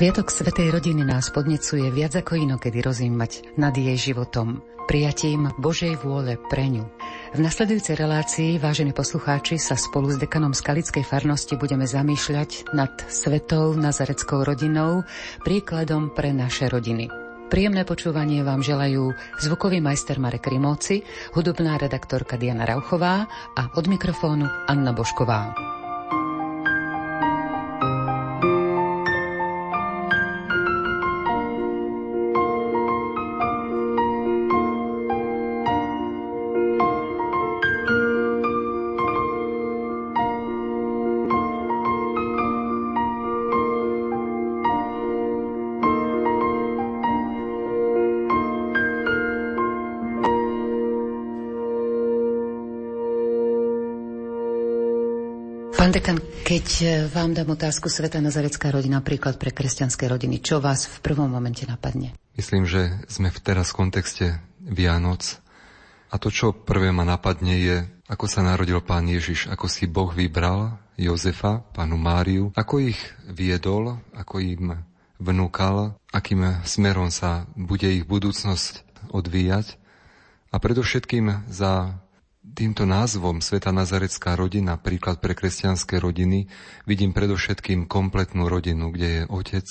Sviatok Svetej rodiny nás podnecuje viac ako inokedy rozímať nad jej životom, prijatím Božej vôle pre ňu. V nasledujúcej relácii, vážení poslucháči, sa spolu s dekanom Skalickej farnosti budeme zamýšľať nad svetou nazareckou rodinou, príkladom pre naše rodiny. Príjemné počúvanie vám želajú zvukový majster Marek Rimovci, hudobná redaktorka Diana Rauchová a od mikrofónu Anna Bošková. Keď e, vám dám otázku Sveta Nazarecká rodina, príklad pre kresťanské rodiny, čo vás v prvom momente napadne? Myslím, že sme v teraz v kontexte Vianoc a to, čo prvé ma napadne, je, ako sa narodil pán Ježiš, ako si Boh vybral Jozefa, pánu Máriu, ako ich viedol, ako im vnúkal, akým smerom sa bude ich budúcnosť odvíjať a predovšetkým za týmto názvom Sveta Nazarecká rodina, príklad pre kresťanské rodiny, vidím predovšetkým kompletnú rodinu, kde je otec,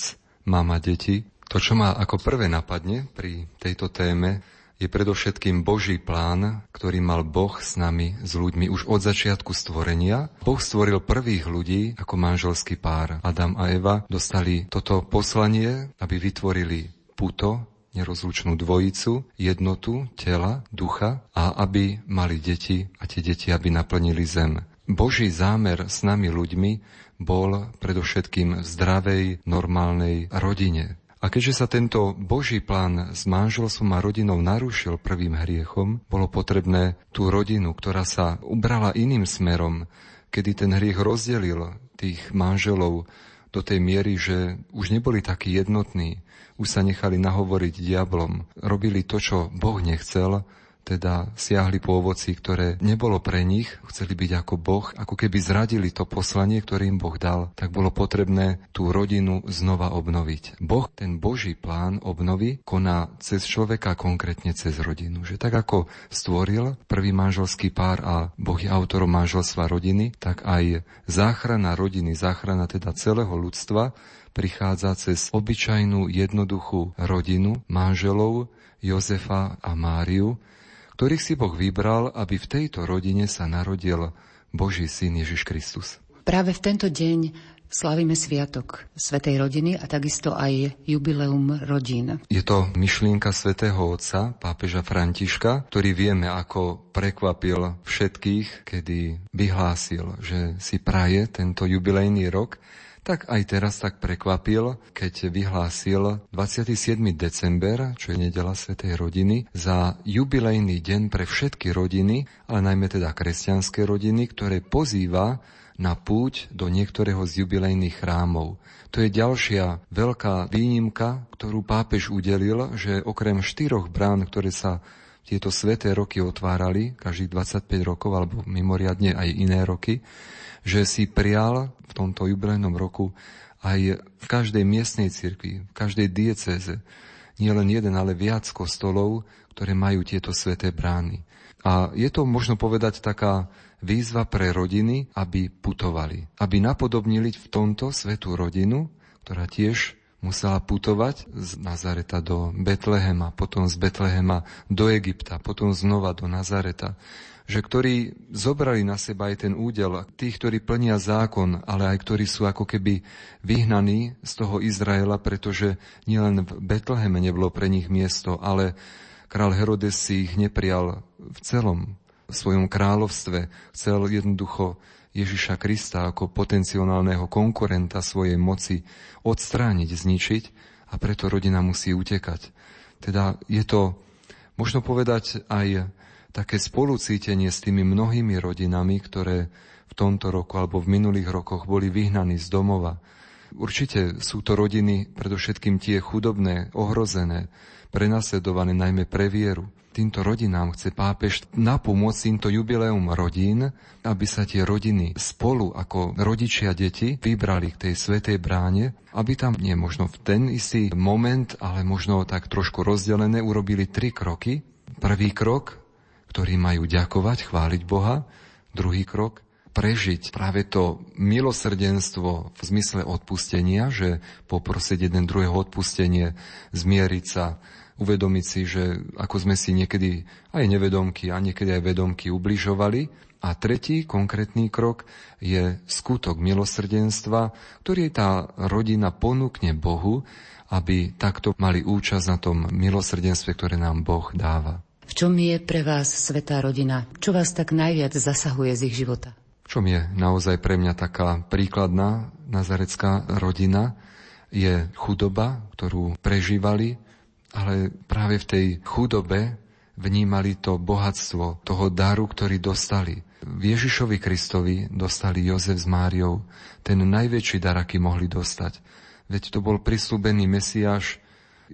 mama, deti. To, čo ma ako prvé napadne pri tejto téme, je predovšetkým Boží plán, ktorý mal Boh s nami, s ľuďmi už od začiatku stvorenia. Boh stvoril prvých ľudí ako manželský pár. Adam a Eva dostali toto poslanie, aby vytvorili puto, nerozlučnú dvojicu, jednotu tela, ducha a aby mali deti a tie deti, aby naplnili zem. Boží zámer s nami ľuďmi bol predovšetkým v zdravej, normálnej rodine. A keďže sa tento Boží plán s manželstvom a rodinou narušil prvým hriechom, bolo potrebné tú rodinu, ktorá sa ubrala iným smerom, kedy ten hriech rozdelil tých manželov do tej miery, že už neboli takí jednotní, už sa nechali nahovoriť diablom, robili to, čo Boh nechcel, teda siahli po ovoci, ktoré nebolo pre nich, chceli byť ako Boh, ako keby zradili to poslanie, ktoré im Boh dal, tak bolo potrebné tú rodinu znova obnoviť. Boh ten Boží plán obnovy koná cez človeka, konkrétne cez rodinu. Že tak ako stvoril prvý manželský pár a Boh je autorom manželstva rodiny, tak aj záchrana rodiny, záchrana teda celého ľudstva prichádza cez obyčajnú jednoduchú rodinu manželov Jozefa a Máriu, ktorých si Boh vybral, aby v tejto rodine sa narodil Boží syn Ježiš Kristus. Práve v tento deň Slavíme sviatok Svetej rodiny a takisto aj jubileum rodín. Je to myšlienka Svetého Otca, pápeža Františka, ktorý vieme, ako prekvapil všetkých, kedy vyhlásil, že si praje tento jubilejný rok tak aj teraz tak prekvapil, keď vyhlásil 27. december, čo je nedela Svetej rodiny, za jubilejný deň pre všetky rodiny, ale najmä teda kresťanské rodiny, ktoré pozýva na púť do niektorého z jubilejných chrámov. To je ďalšia veľká výnimka, ktorú pápež udelil, že okrem štyroch brán, ktoré sa tieto sveté roky otvárali, každých 25 rokov, alebo mimoriadne aj iné roky, že si prial v tomto jubilejnom roku aj v každej miestnej cirkvi, v každej diecéze, nie len jeden, ale viac kostolov, ktoré majú tieto sveté brány. A je to, možno povedať, taká výzva pre rodiny, aby putovali. Aby napodobnili v tomto svetú rodinu, ktorá tiež musela putovať z Nazareta do Betlehema, potom z Betlehema do Egypta, potom znova do Nazareta že ktorí zobrali na seba aj ten údel tých, ktorí plnia zákon, ale aj ktorí sú ako keby vyhnaní z toho Izraela, pretože nielen v Betleheme nebolo pre nich miesto, ale král Herodes si ich neprijal v celom svojom kráľovstve. Chcel jednoducho Ježiša Krista ako potenciálneho konkurenta svojej moci odstrániť, zničiť a preto rodina musí utekať. Teda je to, možno povedať, aj také spolucítenie s tými mnohými rodinami, ktoré v tomto roku alebo v minulých rokoch boli vyhnaní z domova. Určite sú to rodiny, predovšetkým tie chudobné, ohrozené, prenasledované najmä pre vieru. Týmto rodinám chce pápež napomôcť týmto jubileum rodín, aby sa tie rodiny spolu ako rodičia deti vybrali k tej svetej bráne, aby tam nie možno v ten istý moment, ale možno tak trošku rozdelené, urobili tri kroky. Prvý krok, ktorý majú ďakovať, chváliť Boha. Druhý krok, prežiť práve to milosrdenstvo v zmysle odpustenia, že poprosiť jeden druhého odpustenie, zmieriť sa, uvedomiť si, že ako sme si niekedy aj nevedomky a niekedy aj vedomky ubližovali. A tretí konkrétny krok je skutok milosrdenstva, ktorý tá rodina ponúkne Bohu, aby takto mali účasť na tom milosrdenstve, ktoré nám Boh dáva. V čom je pre vás svetá rodina? Čo vás tak najviac zasahuje z ich života? V čom je naozaj pre mňa taká príkladná nazarecká rodina, je chudoba, ktorú prežívali ale práve v tej chudobe vnímali to bohatstvo toho daru, ktorý dostali. V Ježišovi Kristovi dostali Jozef s Máriou ten najväčší dar, aký mohli dostať. Veď to bol prislúbený Mesiáš,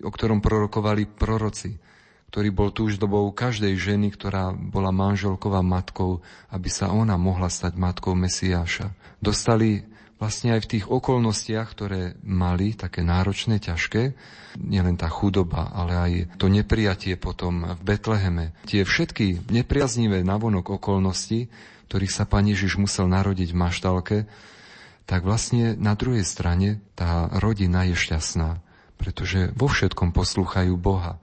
o ktorom prorokovali proroci, ktorý bol túždobou každej ženy, ktorá bola manželková matkou, aby sa ona mohla stať matkou Mesiáša. Dostali vlastne aj v tých okolnostiach, ktoré mali, také náročné, ťažké, nielen tá chudoba, ale aj to neprijatie potom v Betleheme, tie všetky nepriaznivé navonok okolnosti, ktorých sa Pán Ježiš musel narodiť v maštalke, tak vlastne na druhej strane tá rodina je šťastná, pretože vo všetkom poslúchajú Boha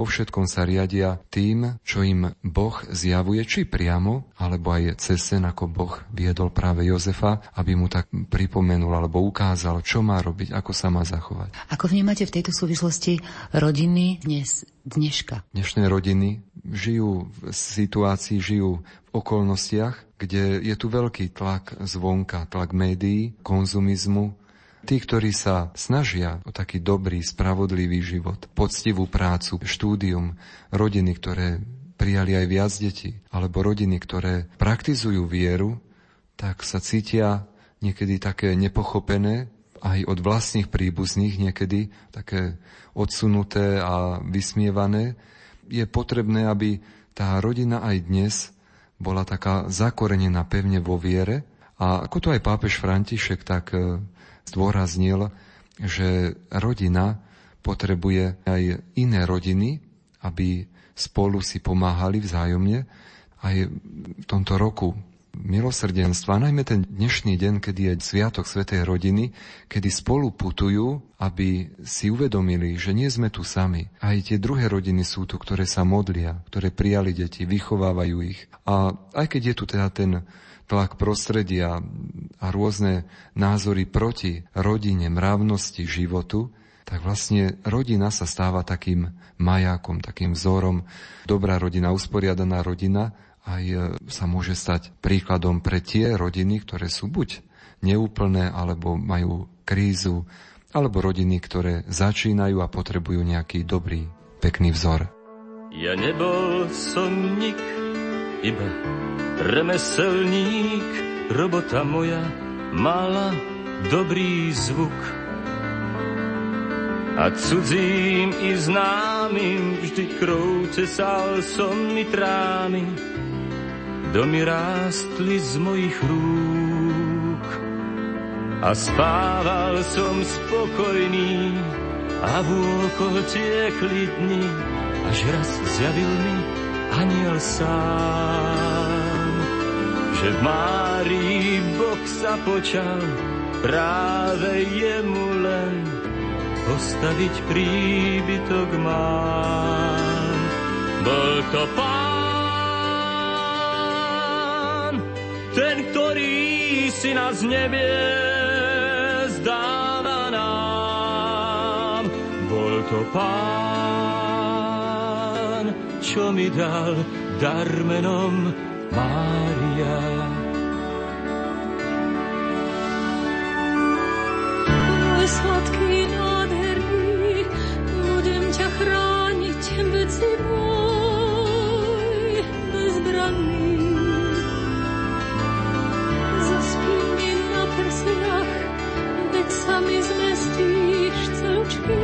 vo všetkom sa riadia tým, čo im Boh zjavuje, či priamo, alebo aj cez sen, ako Boh viedol práve Jozefa, aby mu tak pripomenul alebo ukázal, čo má robiť, ako sa má zachovať. Ako vnímate v tejto súvislosti rodiny dnes, dneška? Dnešné rodiny žijú v situácii, žijú v okolnostiach, kde je tu veľký tlak zvonka, tlak médií, konzumizmu, Tí, ktorí sa snažia o taký dobrý, spravodlivý život, poctivú prácu, štúdium, rodiny, ktoré prijali aj viac detí, alebo rodiny, ktoré praktizujú vieru, tak sa cítia niekedy také nepochopené, aj od vlastných príbuzných niekedy, také odsunuté a vysmievané. Je potrebné, aby tá rodina aj dnes bola taká zakorenená pevne vo viere. A ako to aj pápež František tak zdôraznil, že rodina potrebuje aj iné rodiny, aby spolu si pomáhali vzájomne. Aj v tomto roku milosrdenstva, najmä ten dnešný deň, kedy je Sviatok Svetej rodiny, kedy spolu putujú, aby si uvedomili, že nie sme tu sami. Aj tie druhé rodiny sú tu, ktoré sa modlia, ktoré prijali deti, vychovávajú ich. A aj keď je tu teda ten tlak prostredia a rôzne názory proti rodine, mravnosti, životu, tak vlastne rodina sa stáva takým majákom, takým vzorom. Dobrá rodina, usporiadaná rodina aj e, sa môže stať príkladom pre tie rodiny, ktoré sú buď neúplné, alebo majú krízu, alebo rodiny, ktoré začínajú a potrebujú nejaký dobrý, pekný vzor. Ja nebol som nik, iba remeselník, robota moja mala dobrý zvuk. A cudzím i známym vždy krou cesal som trámy, domy rástli z mojich rúk. A spával som spokojný a vôkol tiekli dni, až raz zjavil mi aniel sám, že v Márii Boh sa počal, práve jemu len postaviť príbytok mám. Bol to pán, ten, ktorý si nás nebie zdáva nám. Bol to pán, čo mi dal dar menom Mária. Môj sladký nádherný, budem ťa chrániť, si môj bezbranný. Zaspí mi na prsiach, veď sa mi zmestíš celčký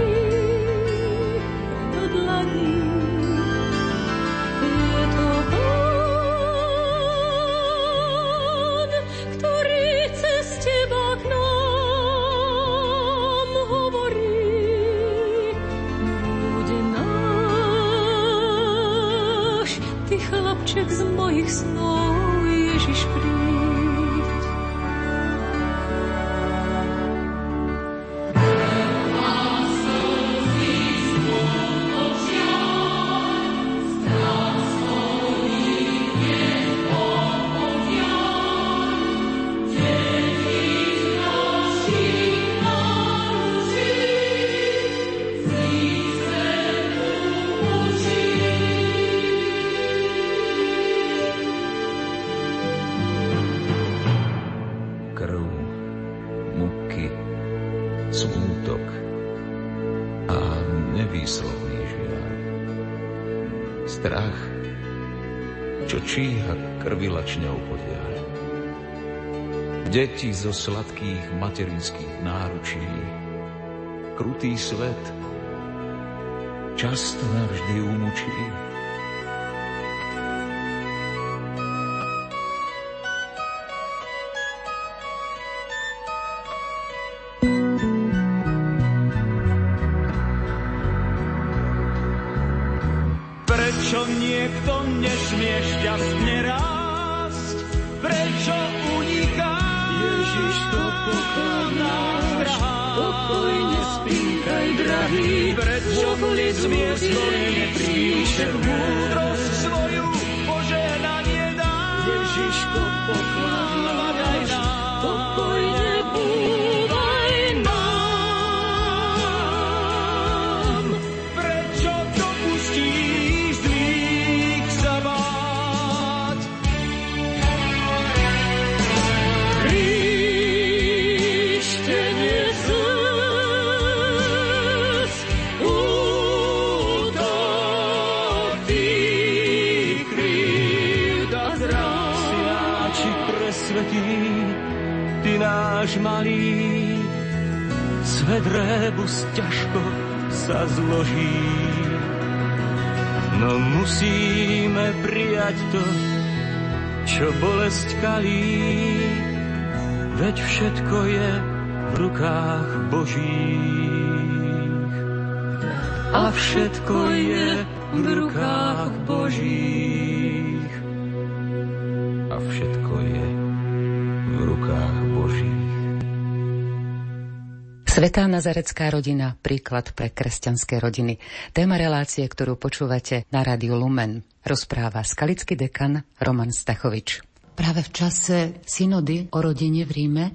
smútok a nevýslovný žiaľ. Strach, čo číha krvilačňou po diaľ. Deti zo sladkých materinských náručí, krutý svet často navždy umučí. Všetko je v rukách Božích. a všetko je v rukách Božích. Svetá nazarecká rodina, príklad pre kresťanské rodiny. Téma relácie, ktorú počúvate na Rádiu Lumen, rozpráva skalický dekan Roman Stachovič. Práve v čase synody o rodine v Ríme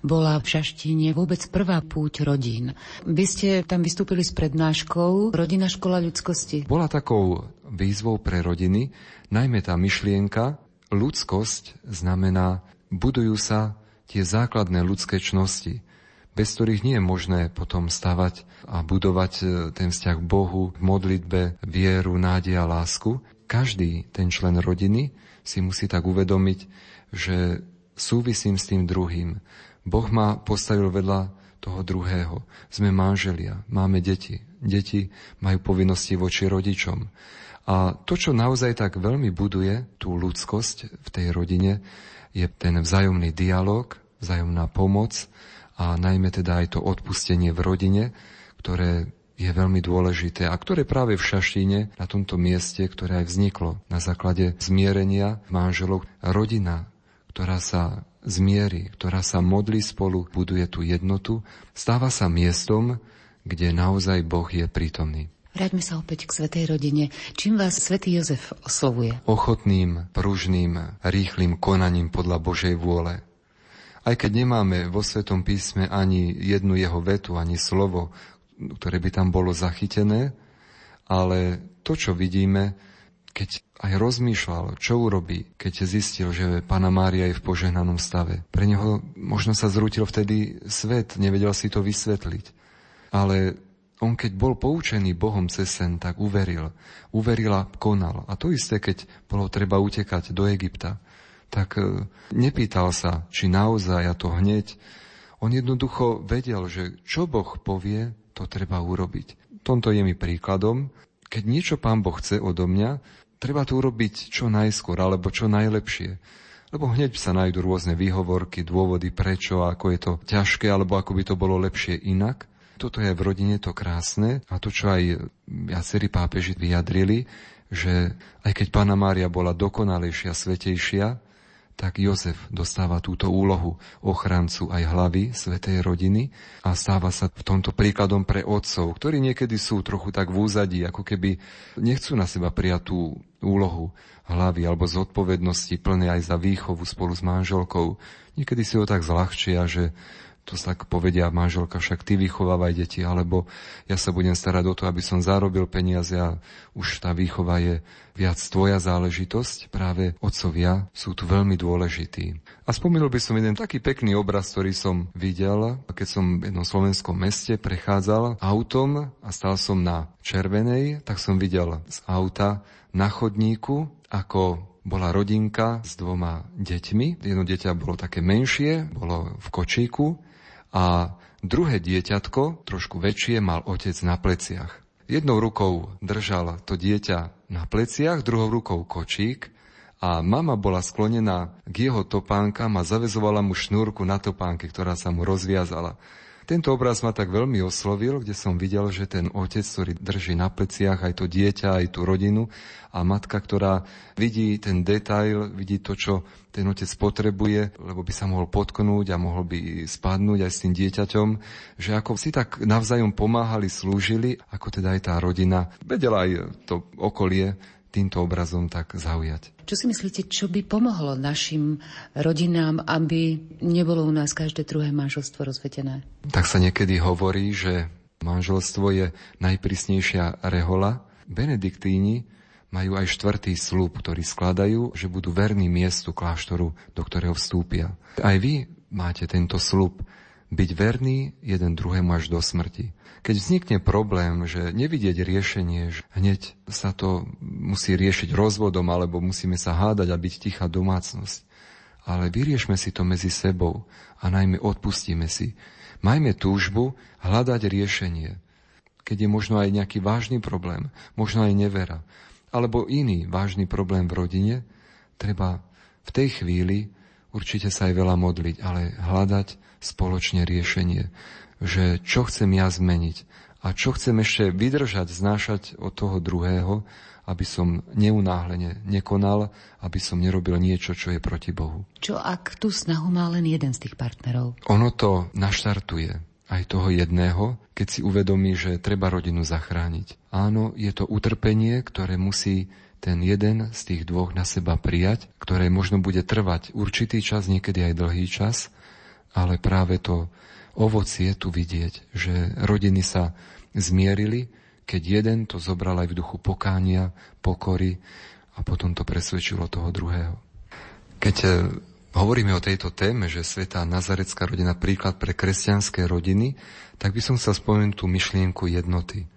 bola v Šaštíne vôbec prvá púť rodín. Vy ste tam vystúpili s prednáškou Rodina škola ľudskosti. Bola takou výzvou pre rodiny, najmä tá myšlienka, ľudskosť znamená, budujú sa tie základné ľudské čnosti, bez ktorých nie je možné potom stavať a budovať e, ten vzťah k Bohu, modlitbe, vieru, nádej a lásku. Každý ten člen rodiny si musí tak uvedomiť, že súvisím s tým druhým. Boh ma postavil vedľa toho druhého. Sme manželia, máme deti. Deti majú povinnosti voči rodičom. A to, čo naozaj tak veľmi buduje tú ľudskosť v tej rodine, je ten vzájomný dialog, vzájomná pomoc a najmä teda aj to odpustenie v rodine, ktoré je veľmi dôležité a ktoré práve v Šaštíne, na tomto mieste, ktoré aj vzniklo na základe zmierenia manželov, rodina, ktorá sa zmierí, ktorá sa modlí spolu, buduje tú jednotu, stáva sa miestom, kde naozaj Boh je prítomný. Vráťme sa opäť k Svetej rodine. Čím vás Svetý Jozef oslovuje? Ochotným, pružným, rýchlým konaním podľa Božej vôle. Aj keď nemáme vo Svetom písme ani jednu jeho vetu, ani slovo, ktoré by tam bolo zachytené, ale to, čo vidíme, keď aj rozmýšľal, čo urobí, keď zistil, že Pana Mária je v požehnanom stave. Pre neho možno sa zrútil vtedy svet, nevedel si to vysvetliť. Ale on keď bol poučený Bohom cez sen, tak uveril. Uveril a konal. A to isté, keď bolo treba utekať do Egypta, tak e, nepýtal sa, či naozaj a to hneď. On jednoducho vedel, že čo Boh povie, to treba urobiť. Tomto je mi príkladom. Keď niečo Pán Boh chce odo mňa, treba to urobiť čo najskôr, alebo čo najlepšie. Lebo hneď sa nájdú rôzne výhovorky, dôvody, prečo, ako je to ťažké, alebo ako by to bolo lepšie inak. Toto je v rodine to krásne a to, čo aj viacerí pápeži vyjadrili, že aj keď Pána Mária bola dokonalejšia, svetejšia, tak Jozef dostáva túto úlohu ochrancu aj hlavy Svetej rodiny a stáva sa v tomto príkladom pre otcov, ktorí niekedy sú trochu tak v úzadí, ako keby nechcú na seba prijať tú úlohu hlavy alebo zodpovednosti plné aj za výchovu spolu s manželkou. Niekedy si ho tak zľahčia, že to tak povedia manželka, však ty vychovávaj deti, alebo ja sa budem starať o to, aby som zarobil peniaze a už tá výchova je viac tvoja záležitosť. Práve otcovia sú tu veľmi dôležití. A spomínal by som jeden taký pekný obraz, ktorý som videl, keď som v jednom slovenskom meste prechádzal autom a stal som na červenej, tak som videl z auta na chodníku, ako bola rodinka s dvoma deťmi. Jedno dieťa bolo také menšie, bolo v kočíku a druhé dieťatko, trošku väčšie, mal otec na pleciach. Jednou rukou držal to dieťa na pleciach, druhou rukou kočík a mama bola sklonená k jeho topánkam a zavezovala mu šnúrku na topánky, ktorá sa mu rozviazala. Tento obraz ma tak veľmi oslovil, kde som videl, že ten otec, ktorý drží na pleciach aj to dieťa, aj tú rodinu a matka, ktorá vidí ten detail, vidí to, čo ten otec potrebuje, lebo by sa mohol potknúť a mohol by spadnúť aj s tým dieťaťom, že ako si tak navzájom pomáhali, slúžili, ako teda aj tá rodina, vedela aj to okolie, týmto obrazom tak zaujať. Čo si myslíte, čo by pomohlo našim rodinám, aby nebolo u nás každé druhé manželstvo rozvedené? Tak sa niekedy hovorí, že manželstvo je najprísnejšia rehola. Benediktíni majú aj štvrtý slúb, ktorý skladajú, že budú verní miestu kláštoru, do ktorého vstúpia. Aj vy máte tento slúb byť verný jeden druhému až do smrti. Keď vznikne problém, že nevidieť riešenie, že hneď sa to musí riešiť rozvodom, alebo musíme sa hádať a byť tichá domácnosť. Ale vyriešme si to medzi sebou a najmä odpustíme si. Majme túžbu hľadať riešenie. Keď je možno aj nejaký vážny problém, možno aj nevera, alebo iný vážny problém v rodine, treba v tej chvíli určite sa aj veľa modliť, ale hľadať spoločne riešenie že čo chcem ja zmeniť a čo chcem ešte vydržať, znášať od toho druhého, aby som neunáhlene nekonal, aby som nerobil niečo, čo je proti Bohu. Čo ak tú snahu má len jeden z tých partnerov? Ono to naštartuje aj toho jedného, keď si uvedomí, že treba rodinu zachrániť. Áno, je to utrpenie, ktoré musí ten jeden z tých dvoch na seba prijať, ktoré možno bude trvať určitý čas, niekedy aj dlhý čas, ale práve to ovocie tu vidieť, že rodiny sa zmierili, keď jeden to zobral aj v duchu pokánia, pokory a potom to presvedčilo toho druhého. Keď e, hovoríme o tejto téme, že Svetá Nazarecká rodina príklad pre kresťanské rodiny, tak by som chcel spomenúť tú myšlienku jednoty.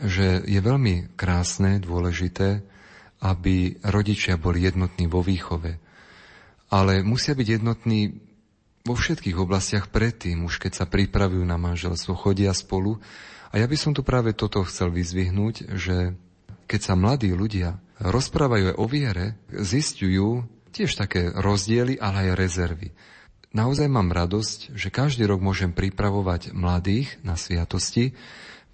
Že je veľmi krásne, dôležité, aby rodičia boli jednotní vo výchove. Ale musia byť jednotní vo všetkých oblastiach predtým, už keď sa pripravujú na manželstvo, chodia spolu. A ja by som tu práve toto chcel vyzvihnúť, že keď sa mladí ľudia rozprávajú aj o viere, zistujú tiež také rozdiely, ale aj rezervy. Naozaj mám radosť, že každý rok môžem pripravovať mladých na sviatosti,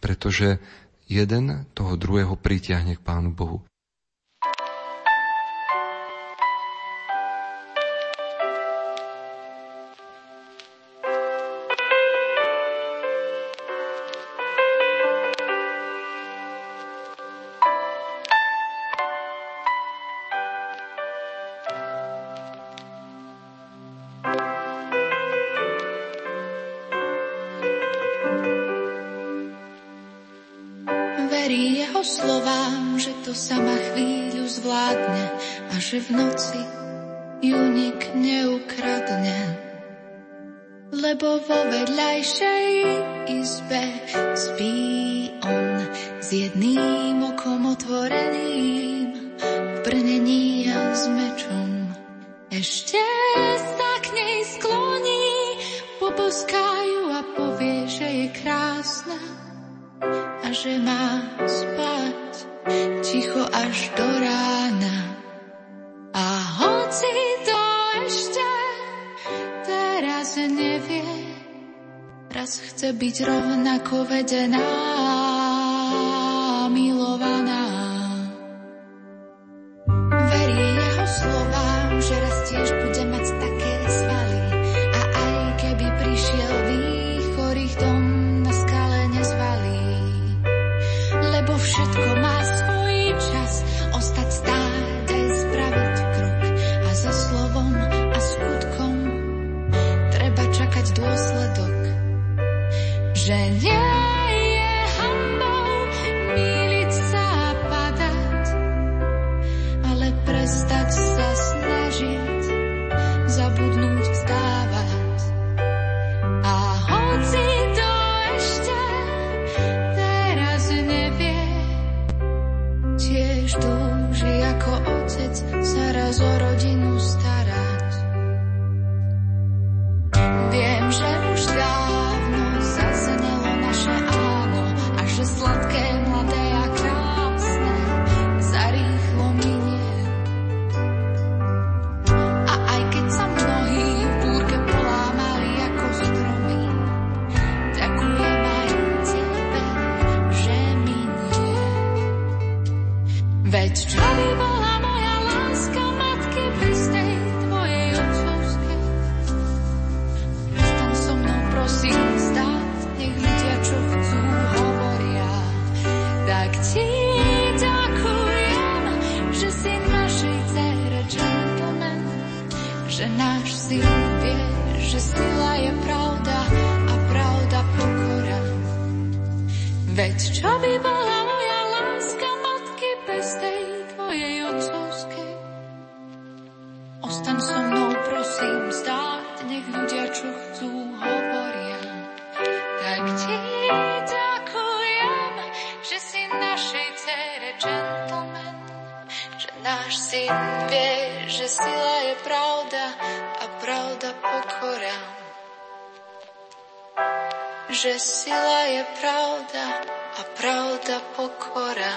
pretože jeden toho druhého pritiahne k Pánu Bohu. Syn vie, že sila je pravda a pravda pokora. Že sila je pravda a pravda pokora.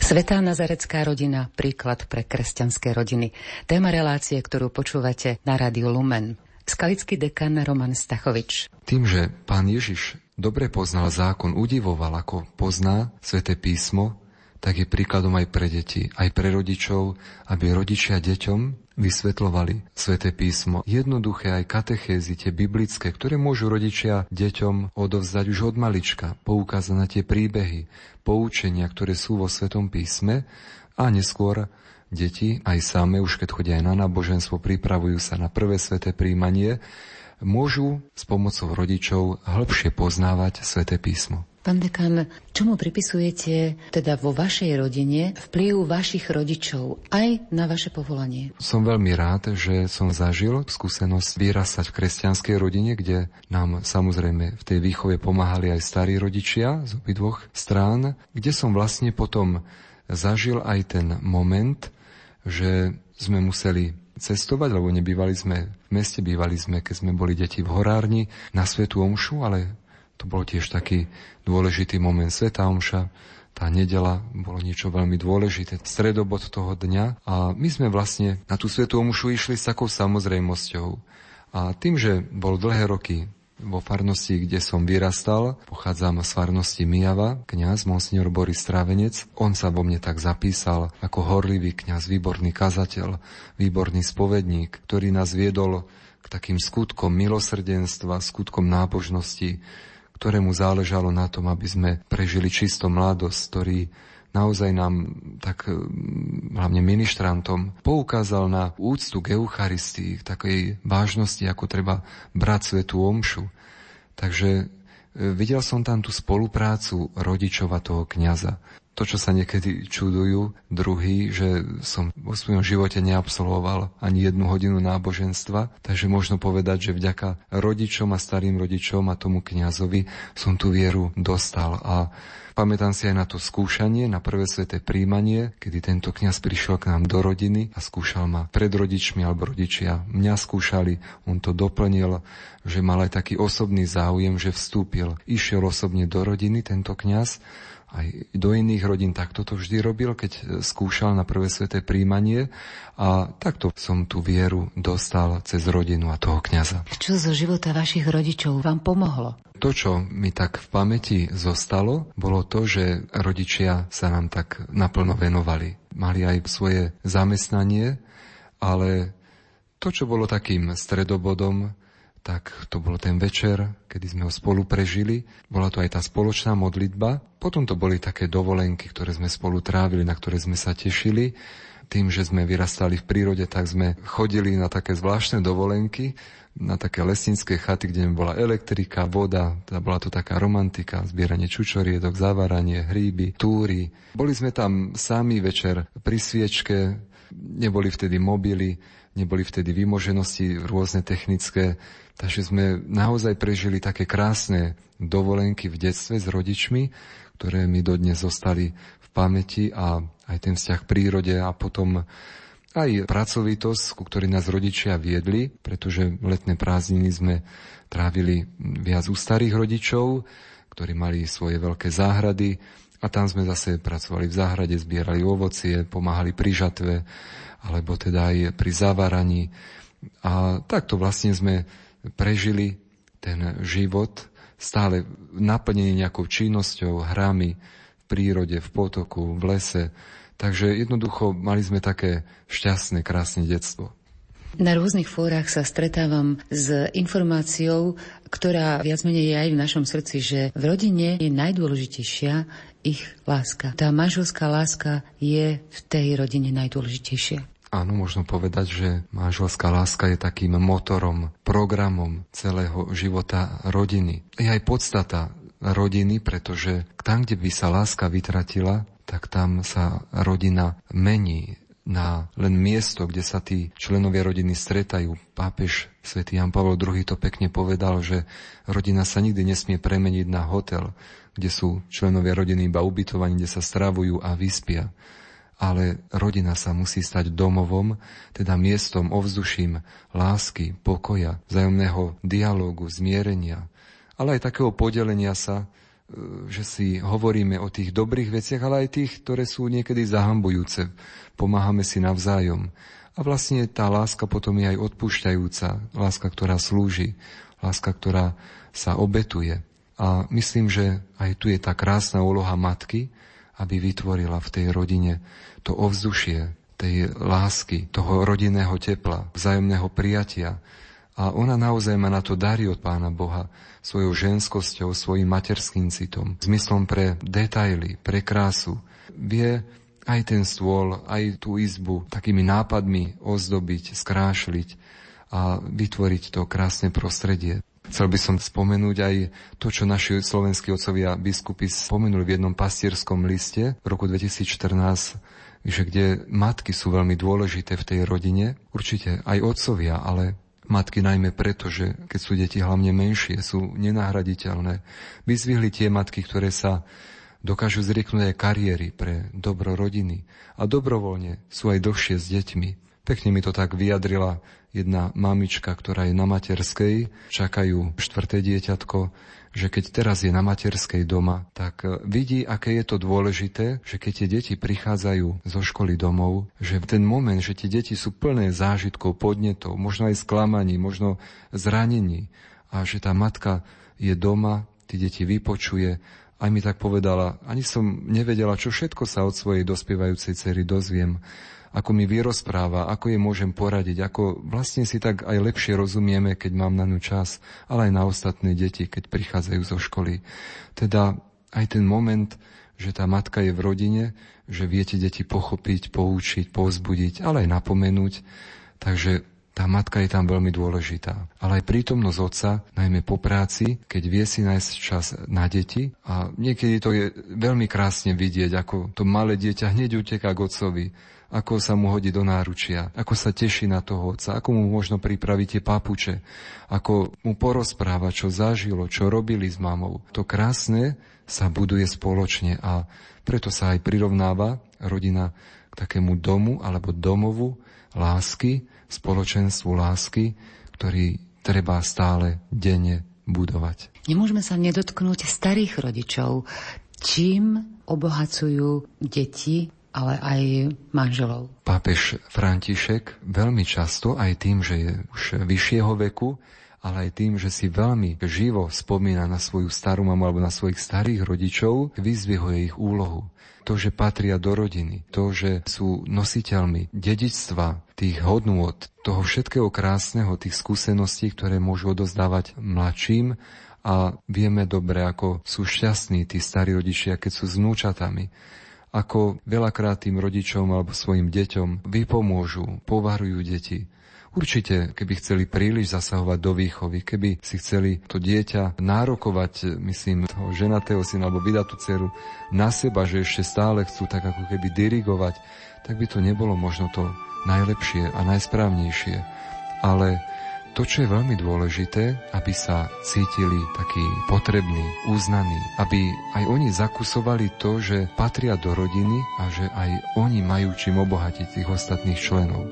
Svetá nazarecká rodina, príklad pre kresťanské rodiny. Téma relácie, ktorú počúvate na rádiu Lumen. Skalický dekan Roman Stachovič. Tým, že pán Ježiš dobre poznal zákon, udivoval, ako pozná sväté písmo, tak je príkladom aj pre deti, aj pre rodičov, aby rodičia deťom vysvetľovali sväté písmo. Jednoduché aj katechézy, tie biblické, ktoré môžu rodičia deťom odovzdať už od malička, poukázať na tie príbehy, poučenia, ktoré sú vo svetom písme a neskôr deti aj same, už keď chodia aj na náboženstvo, pripravujú sa na prvé sveté príjmanie, môžu s pomocou rodičov hĺbšie poznávať sväté písmo. Pán dekan, čomu pripisujete teda vo vašej rodine vplyv vašich rodičov aj na vaše povolanie? Som veľmi rád, že som zažil skúsenosť vyrastať v kresťanskej rodine, kde nám samozrejme v tej výchove pomáhali aj starí rodičia z obidvoch strán, kde som vlastne potom zažil aj ten moment, že sme museli cestovať, lebo nebývali sme v meste, bývali sme, keď sme boli deti v horárni, na Svetu Omšu, ale to bol tiež taký dôležitý moment Sveta Omša. Tá nedela bolo niečo veľmi dôležité, stredobod toho dňa a my sme vlastne na tú Svetú Omšu išli s takou samozrejmosťou. A tým, že bol dlhé roky vo farnosti, kde som vyrastal, pochádzam z farnosti Mijava, kňaz Monsignor Boris Strávenec. On sa vo mne tak zapísal ako horlivý kňaz, výborný kazateľ, výborný spovedník, ktorý nás viedol k takým skutkom milosrdenstva, skutkom nábožnosti, ktorému záležalo na tom, aby sme prežili čisto mladosť, ktorý naozaj nám, tak hlavne ministrantom, poukázal na úctu k Eucharistii, k takej vážnosti, ako treba brať svetú omšu. Takže videl som tam tú spoluprácu rodičova toho kňaza to, čo sa niekedy čudujú druhý, že som vo svojom živote neabsolvoval ani jednu hodinu náboženstva, takže možno povedať, že vďaka rodičom a starým rodičom a tomu kňazovi som tú vieru dostal a Pamätám si aj na to skúšanie, na prvé sveté príjmanie, kedy tento kňaz prišiel k nám do rodiny a skúšal ma pred rodičmi alebo rodičia. Mňa skúšali, on to doplnil, že mal aj taký osobný záujem, že vstúpil. Išiel osobne do rodiny tento kňaz aj do iných rodín takto to vždy robil, keď skúšal na prvé sveté príjmanie a takto som tú vieru dostal cez rodinu a toho kňaza. Čo zo života vašich rodičov vám pomohlo? To, čo mi tak v pamäti zostalo, bolo to, že rodičia sa nám tak naplno venovali. Mali aj svoje zamestnanie, ale to, čo bolo takým stredobodom, tak to bol ten večer, kedy sme ho spolu prežili. Bola to aj tá spoločná modlitba. Potom to boli také dovolenky, ktoré sme spolu trávili, na ktoré sme sa tešili. tým, že sme vyrastali v prírode, tak sme chodili na také zvláštne dovolenky, na také lesnícke chaty, kde bola elektrika, voda, teda bola to taká romantika, zbieranie čučoriedok, zaváranie, hríby, túry. Boli sme tam sami večer pri sviečke, neboli vtedy mobily, neboli vtedy vymoženosti rôzne technické, takže sme naozaj prežili také krásne dovolenky v detstve s rodičmi, ktoré mi dodnes zostali v pamäti a aj ten vzťah k prírode a potom aj pracovitosť, ku ktorej nás rodičia viedli, pretože letné prázdniny sme trávili viac u starých rodičov, ktorí mali svoje veľké záhrady a tam sme zase pracovali v záhrade, zbierali ovocie, pomáhali pri žatve, alebo teda aj pri zaváraní. A takto vlastne sme prežili ten život stále naplnený nejakou činnosťou, hrami v prírode, v potoku, v lese, Takže jednoducho mali sme také šťastné, krásne detstvo. Na rôznych fórach sa stretávam s informáciou, ktorá viac menej je aj v našom srdci, že v rodine je najdôležitejšia ich láska. Tá manželská láska je v tej rodine najdôležitejšia. Áno, možno povedať, že manželská láska je takým motorom, programom celého života rodiny. Je aj podstata rodiny, pretože tam, kde by sa láska vytratila, tak tam sa rodina mení na len miesto, kde sa tí členovia rodiny stretajú. Pápež svätý Jan Pavel II to pekne povedal, že rodina sa nikdy nesmie premeniť na hotel, kde sú členovia rodiny iba ubytovaní, kde sa stravujú a vyspia. Ale rodina sa musí stať domovom, teda miestom, ovzduším lásky, pokoja, vzájomného dialógu, zmierenia, ale aj takého podelenia sa že si hovoríme o tých dobrých veciach, ale aj tých, ktoré sú niekedy zahambujúce. Pomáhame si navzájom. A vlastne tá láska potom je aj odpúšťajúca, láska, ktorá slúži, láska, ktorá sa obetuje. A myslím, že aj tu je tá krásna úloha matky, aby vytvorila v tej rodine to ovzdušie tej lásky, toho rodinného tepla, vzájomného prijatia, a ona naozaj má na to dary od Pána Boha svojou ženskosťou, svojim materským citom, zmyslom pre detaily, pre krásu. Vie aj ten stôl, aj tú izbu takými nápadmi ozdobiť, skrášliť a vytvoriť to krásne prostredie. Chcel by som spomenúť aj to, čo naši slovenskí otcovia biskupy spomenuli v jednom pastierskom liste v roku 2014, že kde matky sú veľmi dôležité v tej rodine, určite aj otcovia, ale Matky najmä preto, že keď sú deti hlavne menšie, sú nenahraditeľné. Vyzvihli tie matky, ktoré sa dokážu zrieknúť aj kariéry pre dobro rodiny a dobrovoľne sú aj dlhšie s deťmi. Pekne mi to tak vyjadrila jedna mamička, ktorá je na materskej, čakajú štvrté dieťatko že keď teraz je na materskej doma, tak e, vidí, aké je to dôležité, že keď tie deti prichádzajú zo školy domov, že v ten moment, že tie deti sú plné zážitkov, podnetov, možno aj sklamaní, možno zranení a že tá matka je doma, tie deti vypočuje, aj mi tak povedala, ani som nevedela, čo všetko sa od svojej dospievajúcej cery dozviem ako mi vyrozpráva, ako je môžem poradiť, ako vlastne si tak aj lepšie rozumieme, keď mám na ňu čas, ale aj na ostatné deti, keď prichádzajú zo školy. Teda aj ten moment, že tá matka je v rodine, že viete deti pochopiť, poučiť, povzbudiť, ale aj napomenúť. Takže tá matka je tam veľmi dôležitá. Ale aj prítomnosť otca, najmä po práci, keď vie si nájsť čas na deti a niekedy to je veľmi krásne vidieť, ako to malé dieťa hneď uteká k otcovi ako sa mu hodí do náručia, ako sa teší na toho otca, ako mu možno pripraviť tie papuče, ako mu porozpráva, čo zažilo, čo robili s mamou. To krásne sa buduje spoločne a preto sa aj prirovnáva rodina k takému domu alebo domovu lásky, spoločenstvu lásky, ktorý treba stále denne budovať. Nemôžeme sa nedotknúť starých rodičov. Čím obohacujú deti ale aj manželov. Pápež František veľmi často aj tým, že je už vyššieho veku, ale aj tým, že si veľmi živo spomína na svoju starú mamu alebo na svojich starých rodičov, vyzvihuje ich úlohu. To, že patria do rodiny, to, že sú nositeľmi dedičstva, tých hodnôt, toho všetkého krásneho, tých skúseností, ktoré môžu odozdávať mladším a vieme dobre, ako sú šťastní tí starí rodičia, keď sú s vnúčatami ako veľakrát tým rodičom alebo svojim deťom vypomôžu, povarujú deti. Určite, keby chceli príliš zasahovať do výchovy, keby si chceli to dieťa nárokovať, myslím, toho ženatého syna alebo vydatú dceru na seba, že ešte stále chcú tak ako keby dirigovať, tak by to nebolo možno to najlepšie a najsprávnejšie. Ale to, čo je veľmi dôležité, aby sa cítili takí potrební, uznaní, aby aj oni zakusovali to, že patria do rodiny a že aj oni majú čím obohatiť tých ostatných členov.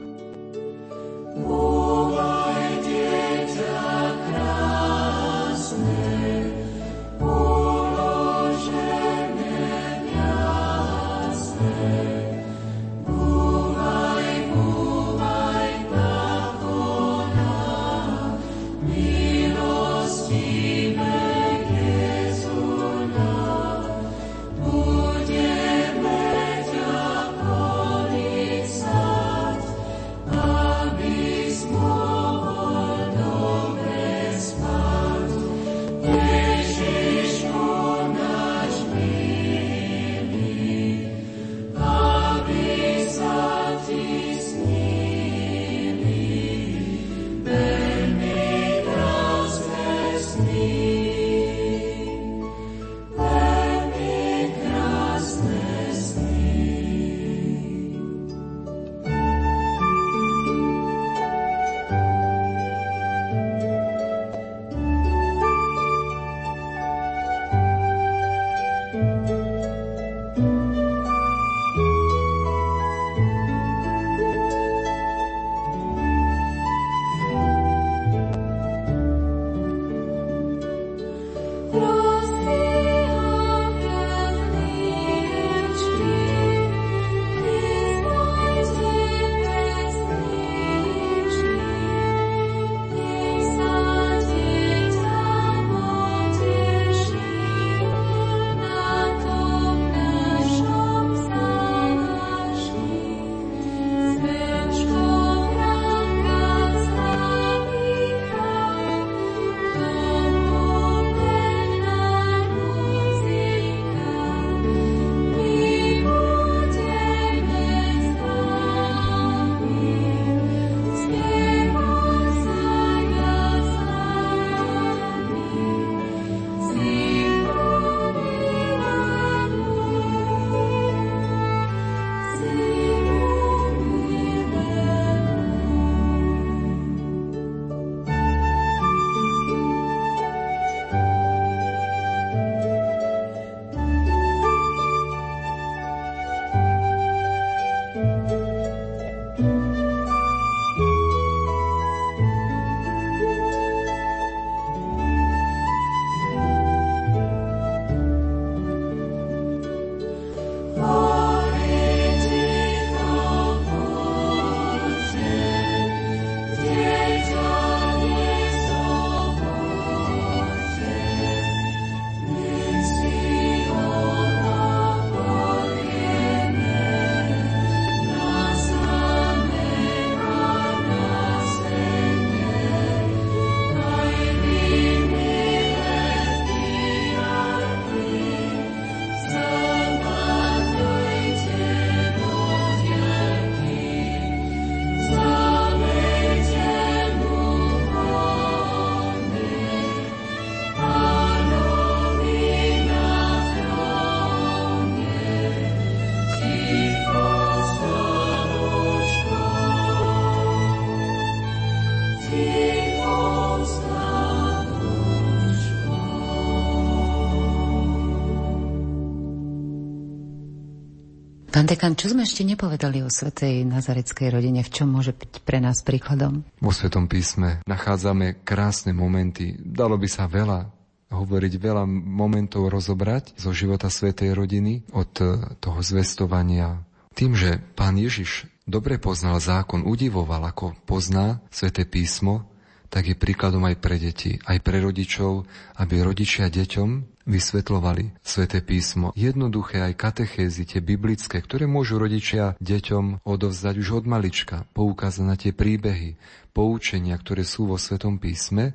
Pán dekan, čo sme ešte nepovedali o svetej nazareckej rodine? V čom môže byť pre nás príkladom? Vo Svetom písme nachádzame krásne momenty. Dalo by sa veľa hovoriť, veľa momentov rozobrať zo života svetej rodiny, od toho zvestovania. Tým, že pán Ježiš dobre poznal zákon, udivoval, ako pozná sveté písmo, tak je príkladom aj pre deti, aj pre rodičov, aby rodičia deťom vysvetľovali sväté písmo. Jednoduché aj katechézy, tie biblické, ktoré môžu rodičia deťom odovzdať už od malička, poukázať na tie príbehy, poučenia, ktoré sú vo Svetom písme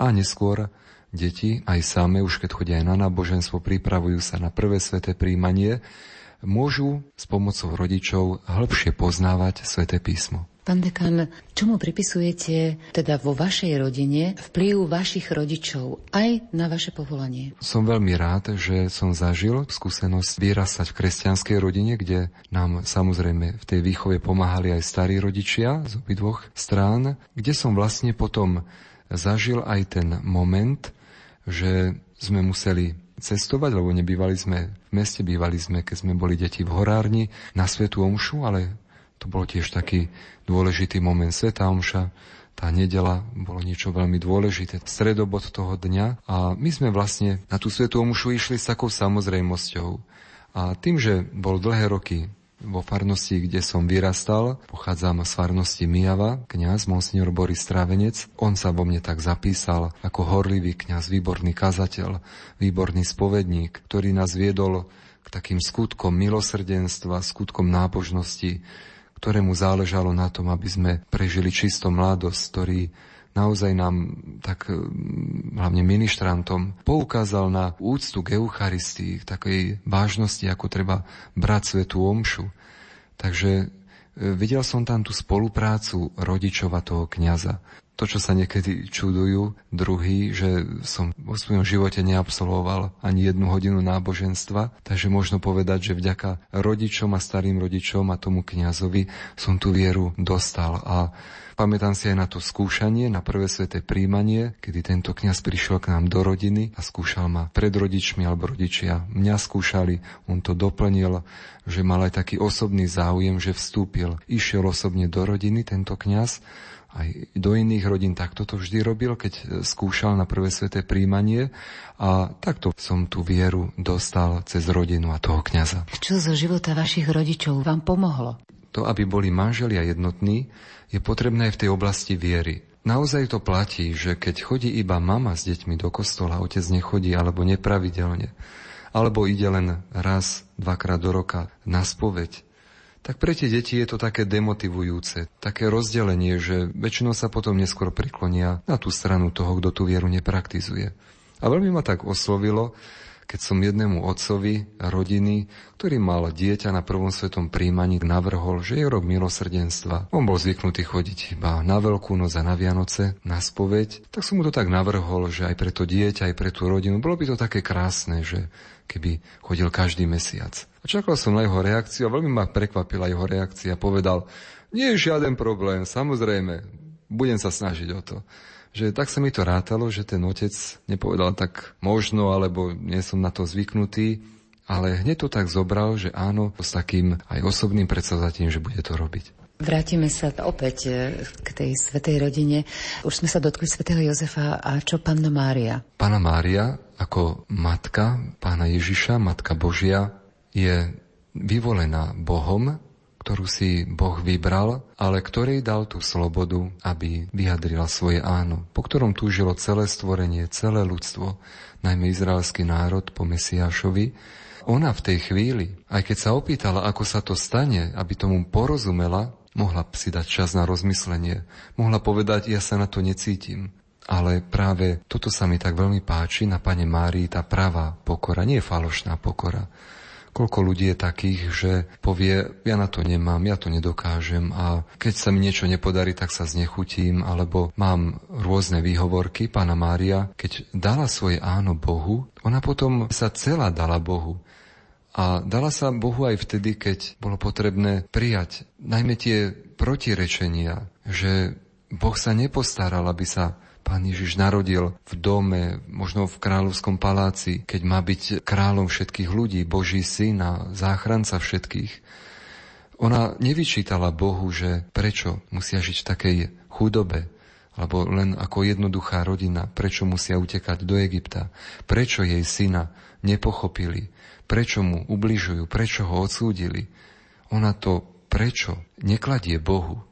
a neskôr deti aj same, už keď chodia aj na náboženstvo, pripravujú sa na prvé sveté príjmanie, môžu s pomocou rodičov hĺbšie poznávať sväté písmo. Pán dekan, čomu pripisujete teda vo vašej rodine vplyv vašich rodičov aj na vaše povolanie? Som veľmi rád, že som zažil skúsenosť vyrastať v kresťanskej rodine, kde nám samozrejme v tej výchove pomáhali aj starí rodičia z obidvoch strán, kde som vlastne potom zažil aj ten moment, že sme museli cestovať, lebo nebývali sme v meste, bývali sme, keď sme boli deti v horárni, na Svetu Omšu, ale to bol tiež taký dôležitý moment Sveta Omša. Tá nedela bolo niečo veľmi dôležité, stredobod toho dňa a my sme vlastne na tú Svetu Omšu išli s takou samozrejmosťou. A tým, že bol dlhé roky vo farnosti, kde som vyrastal. Pochádzam z farnosti Mijava, kňaz Monsignor Boris Strávenec. On sa vo mne tak zapísal ako horlivý kňaz, výborný kazateľ, výborný spovedník, ktorý nás viedol k takým skutkom milosrdenstva, skutkom nábožnosti, ktorému záležalo na tom, aby sme prežili čisto mladosť, ktorý naozaj nám tak hlavne ministrantom poukázal na úctu k Eucharistii, k takej vážnosti, ako treba brať svetú omšu. Takže e, videl som tam tú spoluprácu rodičova toho kňaza to, čo sa niekedy čudujú druhý, že som vo svojom živote neabsolvoval ani jednu hodinu náboženstva, takže možno povedať, že vďaka rodičom a starým rodičom a tomu kňazovi som tú vieru dostal. A pamätám si aj na to skúšanie, na prvé sveté príjmanie, kedy tento kňaz prišiel k nám do rodiny a skúšal ma pred rodičmi alebo rodičia. Mňa skúšali, on to doplnil, že mal aj taký osobný záujem, že vstúpil. Išiel osobne do rodiny tento kňaz aj do iných rodín takto to vždy robil, keď skúšal na prvé sveté príjmanie a takto som tú vieru dostal cez rodinu a toho kňaza. Čo zo života vašich rodičov vám pomohlo? To, aby boli manželia jednotní, je potrebné aj v tej oblasti viery. Naozaj to platí, že keď chodí iba mama s deťmi do kostola, otec nechodí alebo nepravidelne, alebo ide len raz, dvakrát do roka na spoveď, tak pre tie deti je to také demotivujúce, také rozdelenie, že väčšinou sa potom neskôr priklonia na tú stranu toho, kto tú vieru nepraktizuje. A veľmi ma tak oslovilo, keď som jednému otcovi rodiny, ktorý mal dieťa na prvom svetom príjmaní, navrhol, že je rok milosrdenstva. On bol zvyknutý chodiť iba na Veľkú noc a na Vianoce, na spoveď, tak som mu to tak navrhol, že aj pre to dieťa, aj pre tú rodinu, bolo by to také krásne, že keby chodil každý mesiac. A čakal som na jeho reakciu a veľmi ma prekvapila jeho reakcia. Povedal, nie je žiaden problém, samozrejme, budem sa snažiť o to. Že tak sa mi to rátalo, že ten otec nepovedal tak možno, alebo nie som na to zvyknutý, ale hneď to tak zobral, že áno, s takým aj osobným predsazatím, že bude to robiť. Vrátime sa opäť e, k tej svetej rodine. Už sme sa dotkli svetého Jozefa a čo panna Mária? Pána Mária ako matka pána Ježiša, matka Božia, je vyvolená Bohom, ktorú si Boh vybral, ale ktorej dal tú slobodu, aby vyjadrila svoje áno, po ktorom túžilo celé stvorenie, celé ľudstvo, najmä izraelský národ po Mesiášovi. Ona v tej chvíli, aj keď sa opýtala, ako sa to stane, aby tomu porozumela, mohla si dať čas na rozmyslenie. Mohla povedať, ja sa na to necítim. Ale práve toto sa mi tak veľmi páči na Pane Márii, tá pravá pokora, nie falošná pokora. Koľko ľudí je takých, že povie, ja na to nemám, ja to nedokážem a keď sa mi niečo nepodarí, tak sa znechutím, alebo mám rôzne výhovorky. Pána Mária, keď dala svoje áno Bohu, ona potom sa celá dala Bohu. A dala sa Bohu aj vtedy, keď bolo potrebné prijať najmä tie protirečenia, že Boh sa nepostaral, aby sa Pán Ježiš narodil v dome, možno v kráľovskom paláci, keď má byť kráľom všetkých ľudí, Boží syn a záchranca všetkých. Ona nevyčítala Bohu, že prečo musia žiť v takej chudobe, alebo len ako jednoduchá rodina, prečo musia utekať do Egypta, prečo jej syna nepochopili, prečo mu ubližujú, prečo ho odsúdili. Ona to prečo nekladie Bohu.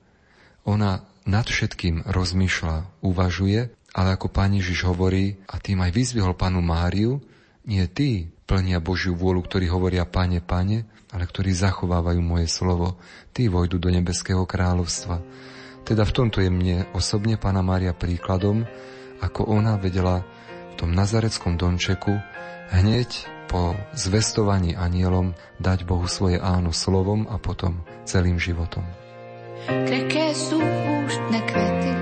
Ona nad všetkým rozmýšľa, uvažuje, ale ako Pán Ježiš hovorí, a tým aj vyzvihol Panu Máriu, nie tí plnia Božiu vôľu, ktorí hovoria Pane, Pane, ale ktorí zachovávajú moje slovo, tí vojdu do nebeského kráľovstva. Teda v tomto je mne osobne Pána Mária príkladom, ako ona vedela v tom nazareckom domčeku hneď po zvestovaní anielom dať Bohu svoje áno slovom a potom celým životom. Kreké sú púštne kvety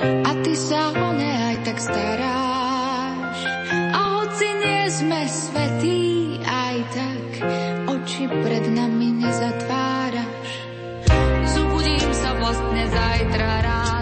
a ty sa o ne aj tak staráš. A hoci nie sme svetí, aj tak oči pred nami nezatváraš. Zubudím sa vlastne zajtra ráno,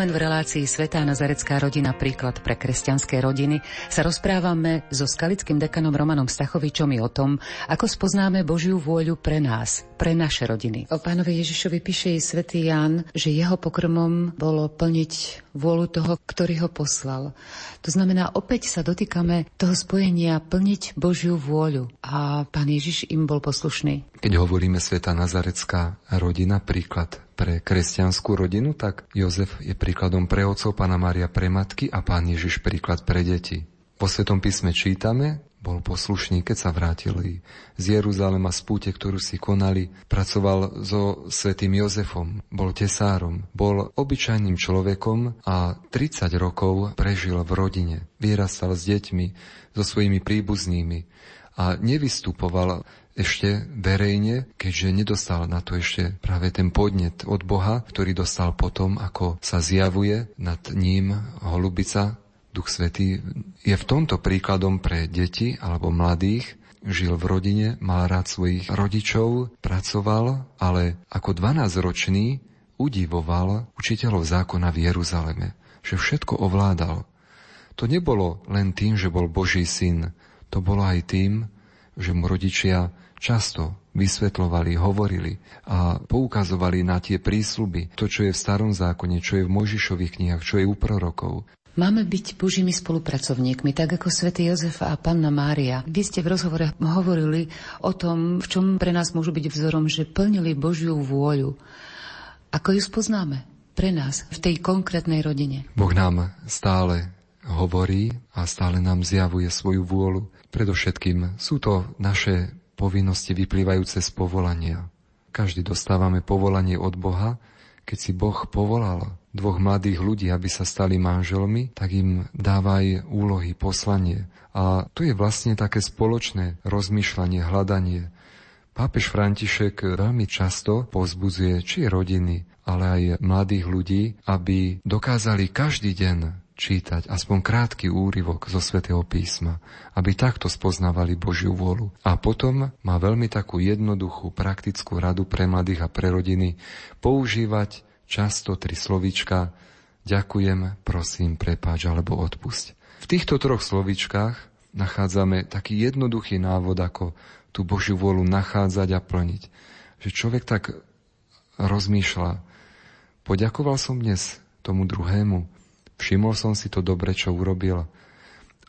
Lumen v relácii Svetá Nazarecká rodina príklad pre kresťanské rodiny sa rozprávame so skalickým dekanom Romanom Stachovičom o tom, ako spoznáme Božiu vôľu pre nás, pre naše rodiny. O pánovi Ježišovi píše i svätý Ján, že jeho pokrmom bolo plniť vôľu toho, ktorý ho poslal. To znamená, opäť sa dotýkame toho spojenia plniť Božiu vôľu. A pán Ježiš im bol poslušný. Keď hovoríme Sveta Nazarecká rodina, príklad pre kresťanskú rodinu, tak Jozef je príkladom pre otcov, Pana Mária pre matky a Pán Ježiš príklad pre deti. Po Svetom písme čítame, bol poslušný, keď sa vrátili z Jeruzalema z púte, ktorú si konali, pracoval so svetým Jozefom, bol tesárom, bol obyčajným človekom a 30 rokov prežil v rodine. Vyrastal s deťmi, so svojimi príbuznými a nevystupoval ešte verejne, keďže nedostal na to ešte práve ten podnet od Boha, ktorý dostal potom, ako sa zjavuje nad ním holubica, Duch Svetý. Je v tomto príkladom pre deti alebo mladých, žil v rodine, mal rád svojich rodičov, pracoval, ale ako 12-ročný udivoval učiteľov zákona v Jeruzaleme, že všetko ovládal. To nebolo len tým, že bol Boží syn, to bolo aj tým, že mu rodičia často vysvetľovali, hovorili a poukazovali na tie prísľuby, to, čo je v starom zákone, čo je v Mojžišových knihách, čo je u prorokov. Máme byť Božími spolupracovníkmi, tak ako svätý Jozef a panna Mária. Vy ste v rozhovore hovorili o tom, v čom pre nás môžu byť vzorom, že plnili Božiu vôľu. Ako ju spoznáme pre nás v tej konkrétnej rodine? Boh nám stále hovorí a stále nám zjavuje svoju vôľu. Predovšetkým sú to naše povinnosti vyplývajúce z povolania. Každý dostávame povolanie od Boha. Keď si Boh povolal dvoch mladých ľudí, aby sa stali manželmi, tak im dáva úlohy, poslanie. A tu je vlastne také spoločné rozmýšľanie, hľadanie. Pápež František veľmi často pozbudzuje či rodiny, ale aj mladých ľudí, aby dokázali každý deň čítať aspoň krátky úryvok zo svätého písma, aby takto spoznávali Božiu vôľu. A potom má veľmi takú jednoduchú, praktickú radu pre mladých a pre rodiny používať často tri slovíčka ďakujem, prosím, prepáč alebo odpusť. V týchto troch slovíčkách nachádzame taký jednoduchý návod, ako tú Božiu vôľu nachádzať a plniť. Že človek tak rozmýšľa, poďakoval som dnes tomu druhému, Všimol som si to dobre, čo urobil.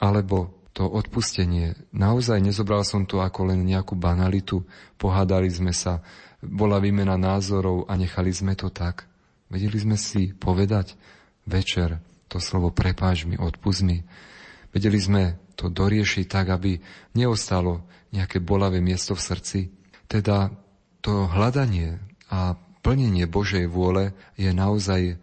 Alebo to odpustenie. Naozaj nezobral som to ako len nejakú banalitu. Pohádali sme sa, bola výmena názorov a nechali sme to tak. Vedeli sme si povedať večer to slovo prepáč mi, odpust mi. Vedeli sme to doriešiť tak, aby neostalo nejaké bolavé miesto v srdci. Teda to hľadanie a plnenie Božej vôle je naozaj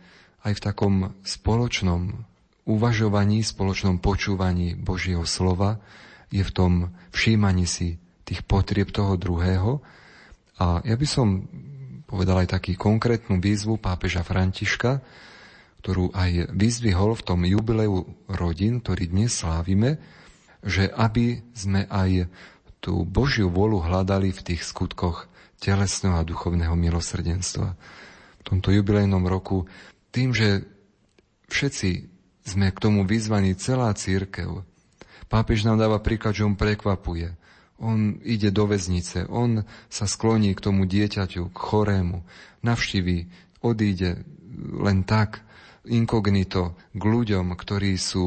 aj v takom spoločnom uvažovaní, spoločnom počúvaní Božieho slova, je v tom všímaní si tých potrieb toho druhého. A ja by som povedal aj taký konkrétnu výzvu pápeža Františka, ktorú aj vyzvihol v tom jubileu rodín, ktorý dnes slávime, že aby sme aj tú Božiu volu hľadali v tých skutkoch telesného a duchovného milosrdenstva. V tomto jubilejnom roku tým, že všetci sme k tomu vyzvaní celá církev, pápež nám dáva príklad, že on prekvapuje. On ide do väznice, on sa skloní k tomu dieťaťu, k chorému, navštíví, odíde len tak, inkognito k ľuďom, ktorí sú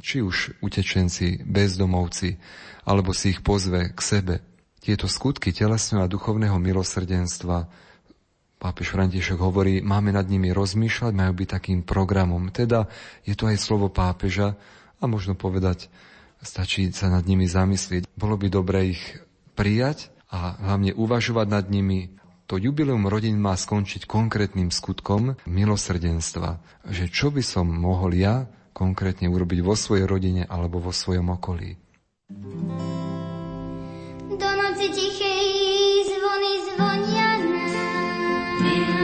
či už utečenci, bezdomovci, alebo si ich pozve k sebe. Tieto skutky telesného a duchovného milosrdenstva Pápež František hovorí, máme nad nimi rozmýšľať, majú byť takým programom. Teda je to aj slovo pápeža a možno povedať, stačí sa nad nimi zamyslieť. Bolo by dobre ich prijať a hlavne uvažovať nad nimi. To jubileum rodín má skončiť konkrétnym skutkom milosrdenstva. Že čo by som mohol ja konkrétne urobiť vo svojej rodine alebo vo svojom okolí. Do noci tichej zvony zvonia you.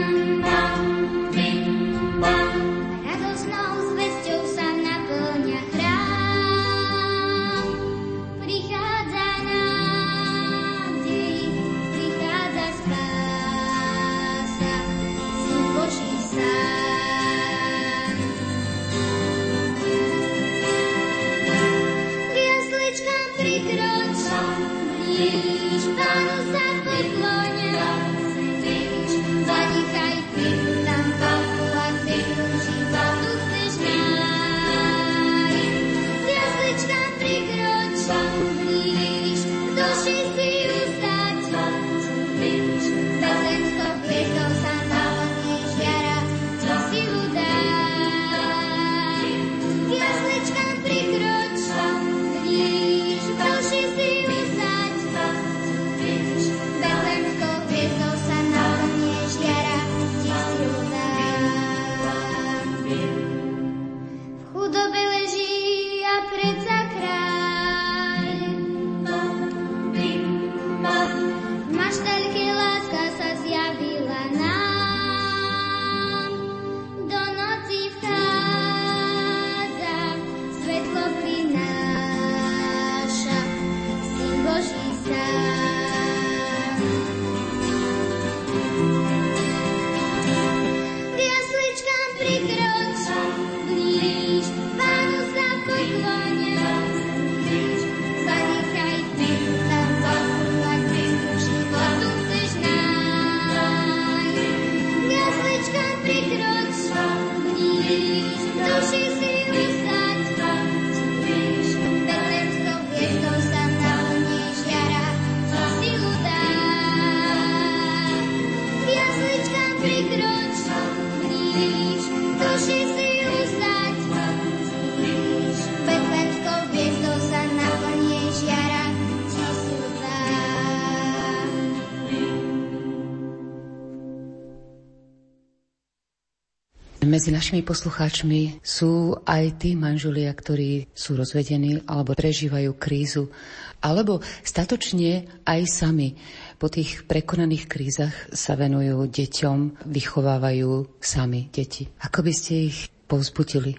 Medzi našimi poslucháčmi sú aj tí manželia, ktorí sú rozvedení alebo prežívajú krízu, alebo statočne aj sami po tých prekonaných krízach sa venujú deťom, vychovávajú sami deti. Ako by ste ich povzbudili?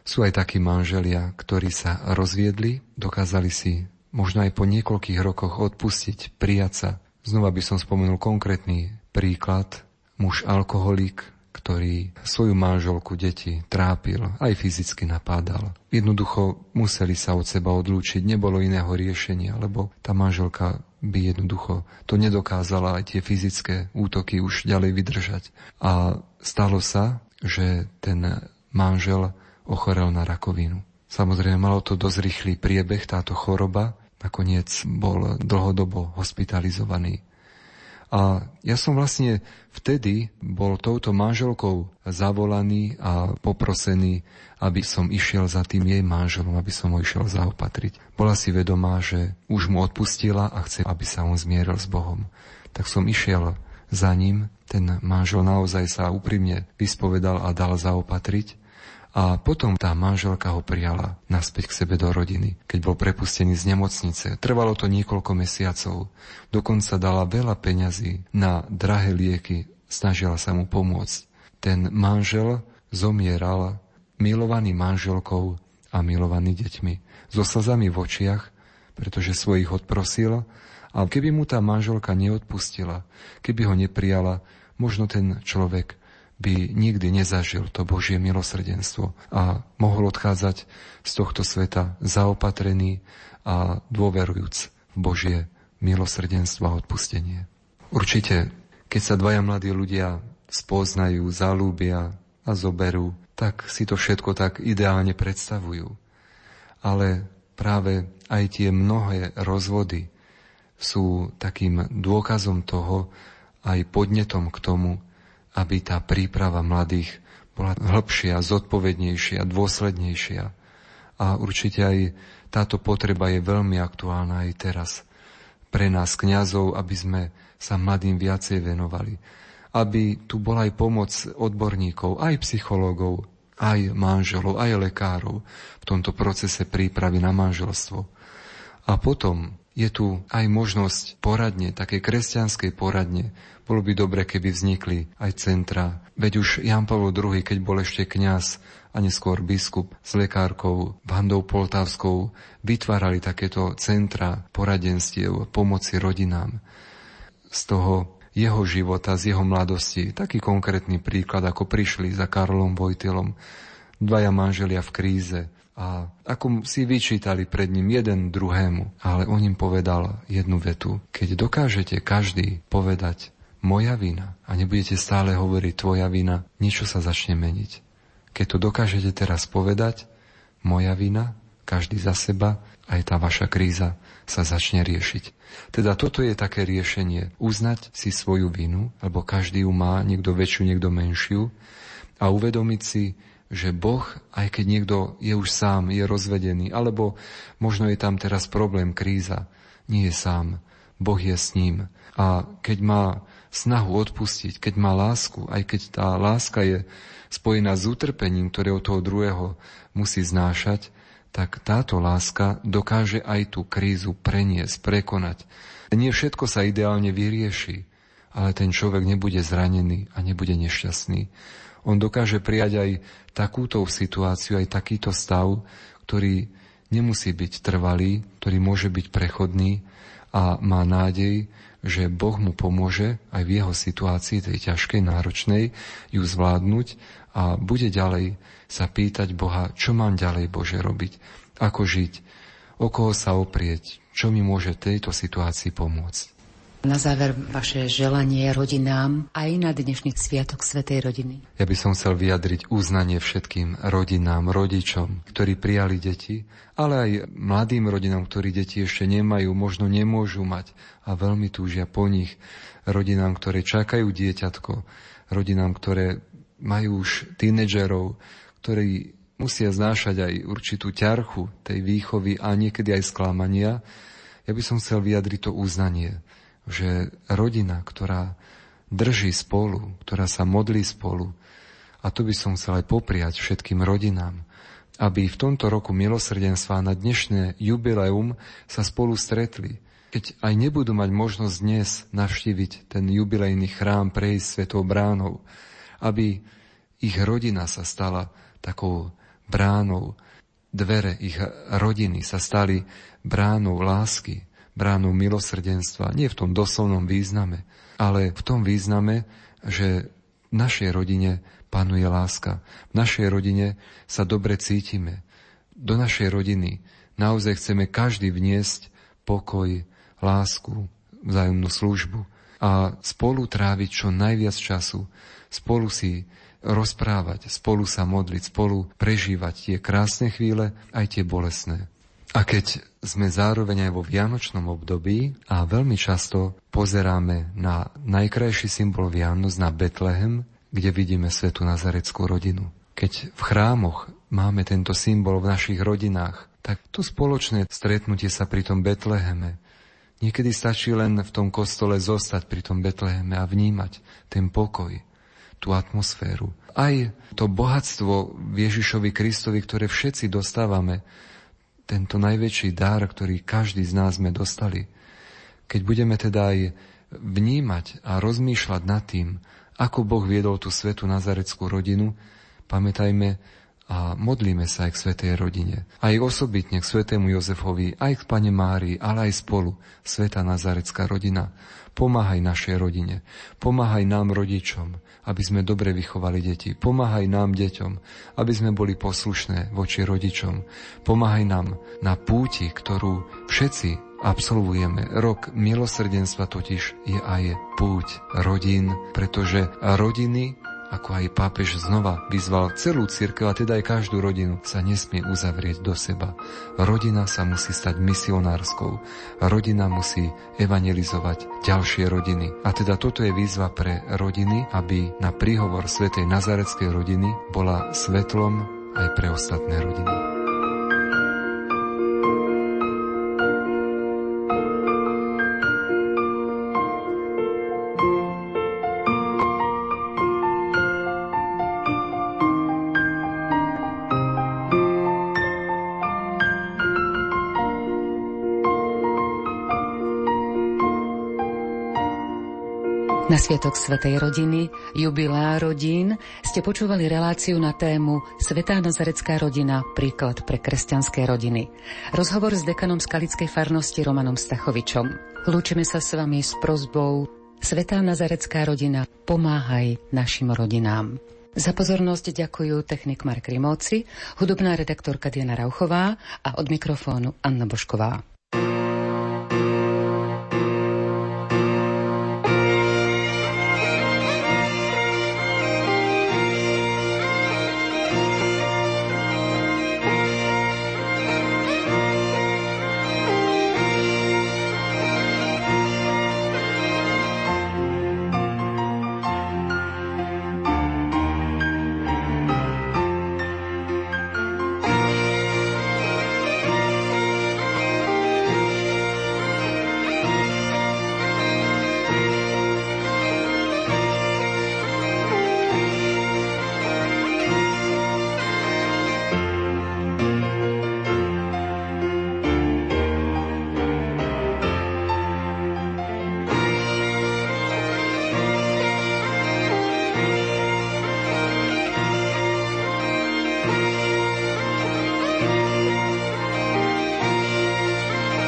Sú aj takí manželia, ktorí sa rozviedli, dokázali si možno aj po niekoľkých rokoch odpustiť, prijať sa. Znova by som spomenul konkrétny príklad. Muž alkoholik, ktorý svoju manželku, deti trápil, aj fyzicky napádal. Jednoducho museli sa od seba odlúčiť, nebolo iného riešenia, lebo tá manželka by jednoducho to nedokázala aj tie fyzické útoky už ďalej vydržať. A stalo sa, že ten manžel ochorel na rakovinu. Samozrejme, malo to dosť rýchly priebeh, táto choroba. Nakoniec bol dlhodobo hospitalizovaný. A ja som vlastne vtedy bol touto manželkou zavolaný a poprosený, aby som išiel za tým jej manželom, aby som ho išiel zaopatriť. Bola si vedomá, že už mu odpustila a chce, aby sa on zmieril s Bohom. Tak som išiel za ním, ten manžel naozaj sa úprimne vyspovedal a dal zaopatriť a potom tá manželka ho prijala naspäť k sebe do rodiny, keď bol prepustený z nemocnice. Trvalo to niekoľko mesiacov. Dokonca dala veľa peňazí na drahé lieky, snažila sa mu pomôcť. Ten manžel zomieral milovaný manželkou a milovaný deťmi. So slzami v očiach, pretože svojich odprosil a keby mu tá manželka neodpustila, keby ho neprijala, možno ten človek by nikdy nezažil to Božie milosrdenstvo a mohol odchádzať z tohto sveta zaopatrený a dôverujúc v Božie milosrdenstvo a odpustenie. Určite, keď sa dvaja mladí ľudia spoznajú, zalúbia a zoberú, tak si to všetko tak ideálne predstavujú. Ale práve aj tie mnohé rozvody sú takým dôkazom toho, aj podnetom k tomu, aby tá príprava mladých bola hĺbšia, zodpovednejšia, dôslednejšia. A určite aj táto potreba je veľmi aktuálna aj teraz pre nás, kňazov, aby sme sa mladým viacej venovali. Aby tu bola aj pomoc odborníkov, aj psychológov, aj manželov, aj lekárov v tomto procese prípravy na manželstvo. A potom je tu aj možnosť poradne, také kresťanskej poradne, bolo by dobre, keby vznikli aj centra. Veď už Jan Pavel II, keď bol ešte kňaz a neskôr biskup s lekárkou Vandou Poltávskou, vytvárali takéto centra poradenstiev, pomoci rodinám. Z toho jeho života, z jeho mladosti, taký konkrétny príklad, ako prišli za Karolom Vojtilom, dvaja manželia v kríze, a ako si vyčítali pred ním jeden druhému, ale on im povedal jednu vetu. Keď dokážete každý povedať moja vina a nebudete stále hovoriť tvoja vina, niečo sa začne meniť. Keď to dokážete teraz povedať, moja vina, každý za seba, aj tá vaša kríza sa začne riešiť. Teda toto je také riešenie. Uznať si svoju vinu, alebo každý ju má, niekto väčšiu, niekto menšiu, a uvedomiť si, že Boh, aj keď niekto je už sám, je rozvedený, alebo možno je tam teraz problém, kríza, nie je sám. Boh je s ním. A keď má snahu odpustiť, keď má lásku, aj keď tá láska je spojená s utrpením, ktoré od toho druhého musí znášať, tak táto láska dokáže aj tú krízu preniesť, prekonať. Nie všetko sa ideálne vyrieši, ale ten človek nebude zranený a nebude nešťastný. On dokáže prijať aj takúto situáciu, aj takýto stav, ktorý nemusí byť trvalý, ktorý môže byť prechodný a má nádej, že Boh mu pomôže aj v jeho situácii, tej ťažkej, náročnej, ju zvládnuť a bude ďalej sa pýtať Boha, čo mám ďalej Bože robiť, ako žiť, o koho sa oprieť, čo mi môže v tejto situácii pomôcť. Na záver vaše želanie rodinám aj na dnešný sviatok Svetej rodiny. Ja by som chcel vyjadriť uznanie všetkým rodinám, rodičom, ktorí prijali deti, ale aj mladým rodinám, ktorí deti ešte nemajú, možno nemôžu mať a veľmi túžia po nich. Rodinám, ktoré čakajú dieťatko, rodinám, ktoré majú už tínedžerov, ktorí musia znášať aj určitú ťarchu tej výchovy a niekedy aj sklamania. Ja by som chcel vyjadriť to uznanie že rodina, ktorá drží spolu, ktorá sa modlí spolu A to by som chcel aj popriať všetkým rodinám, aby v tomto roku milosrdenstva na dnešné jubileum sa spolu stretli. Keď aj nebudú mať možnosť dnes navštíviť ten jubilejný chrám, prejsť svetou bránou, aby ich rodina sa stala takou bránou, dvere ich rodiny sa stali bránou lásky, bránou milosrdenstva, nie v tom doslovnom význame, ale v tom význame, že v našej rodine panuje láska. V našej rodine sa dobre cítime. Do našej rodiny naozaj chceme každý vniesť pokoj, lásku, vzájomnú službu a spolu tráviť čo najviac času, spolu si rozprávať, spolu sa modliť, spolu prežívať tie krásne chvíle, aj tie bolesné. A keď sme zároveň aj vo vianočnom období a veľmi často pozeráme na najkrajší symbol Vianoc, na Betlehem, kde vidíme svetu Nazareckú rodinu. Keď v chrámoch máme tento symbol v našich rodinách, tak to spoločné stretnutie sa pri tom Betleheme. Niekedy stačí len v tom kostole zostať pri tom Betleheme a vnímať ten pokoj, tú atmosféru. Aj to bohatstvo Ježišovi Kristovi, ktoré všetci dostávame, tento najväčší dar, ktorý každý z nás sme dostali. Keď budeme teda aj vnímať a rozmýšľať nad tým, ako Boh viedol tú svetu nazareckú rodinu, pamätajme a modlíme sa aj k svetej rodine. Aj osobitne k svetému Jozefovi, aj k Pane Márii, ale aj spolu, sveta nazarecká rodina. Pomáhaj našej rodine, pomáhaj nám rodičom, aby sme dobre vychovali deti. Pomáhaj nám deťom, aby sme boli poslušné voči rodičom. Pomáhaj nám na púti, ktorú všetci absolvujeme. Rok milosrdenstva totiž je aj púť rodín, pretože rodiny ako aj pápež znova vyzval celú církev, a teda aj každú rodinu, sa nesmie uzavrieť do seba. Rodina sa musí stať misionárskou. Rodina musí evangelizovať ďalšie rodiny. A teda toto je výzva pre rodiny, aby na príhovor Svetej Nazareckej rodiny bola svetlom aj pre ostatné rodiny. Sviatok Svetej rodiny, jubilá rodín, ste počúvali reláciu na tému Svetá Nazarecká rodina, príklad pre kresťanské rodiny. Rozhovor s dekanom Skalickej farnosti Romanom Stachovičom. Lúčime sa s vami s prozbou Svetá Nazarecká rodina, pomáhaj našim rodinám. Za pozornosť ďakujú technik Mark Rimovci, hudobná redaktorka Diana Rauchová a od mikrofónu Anna Bošková.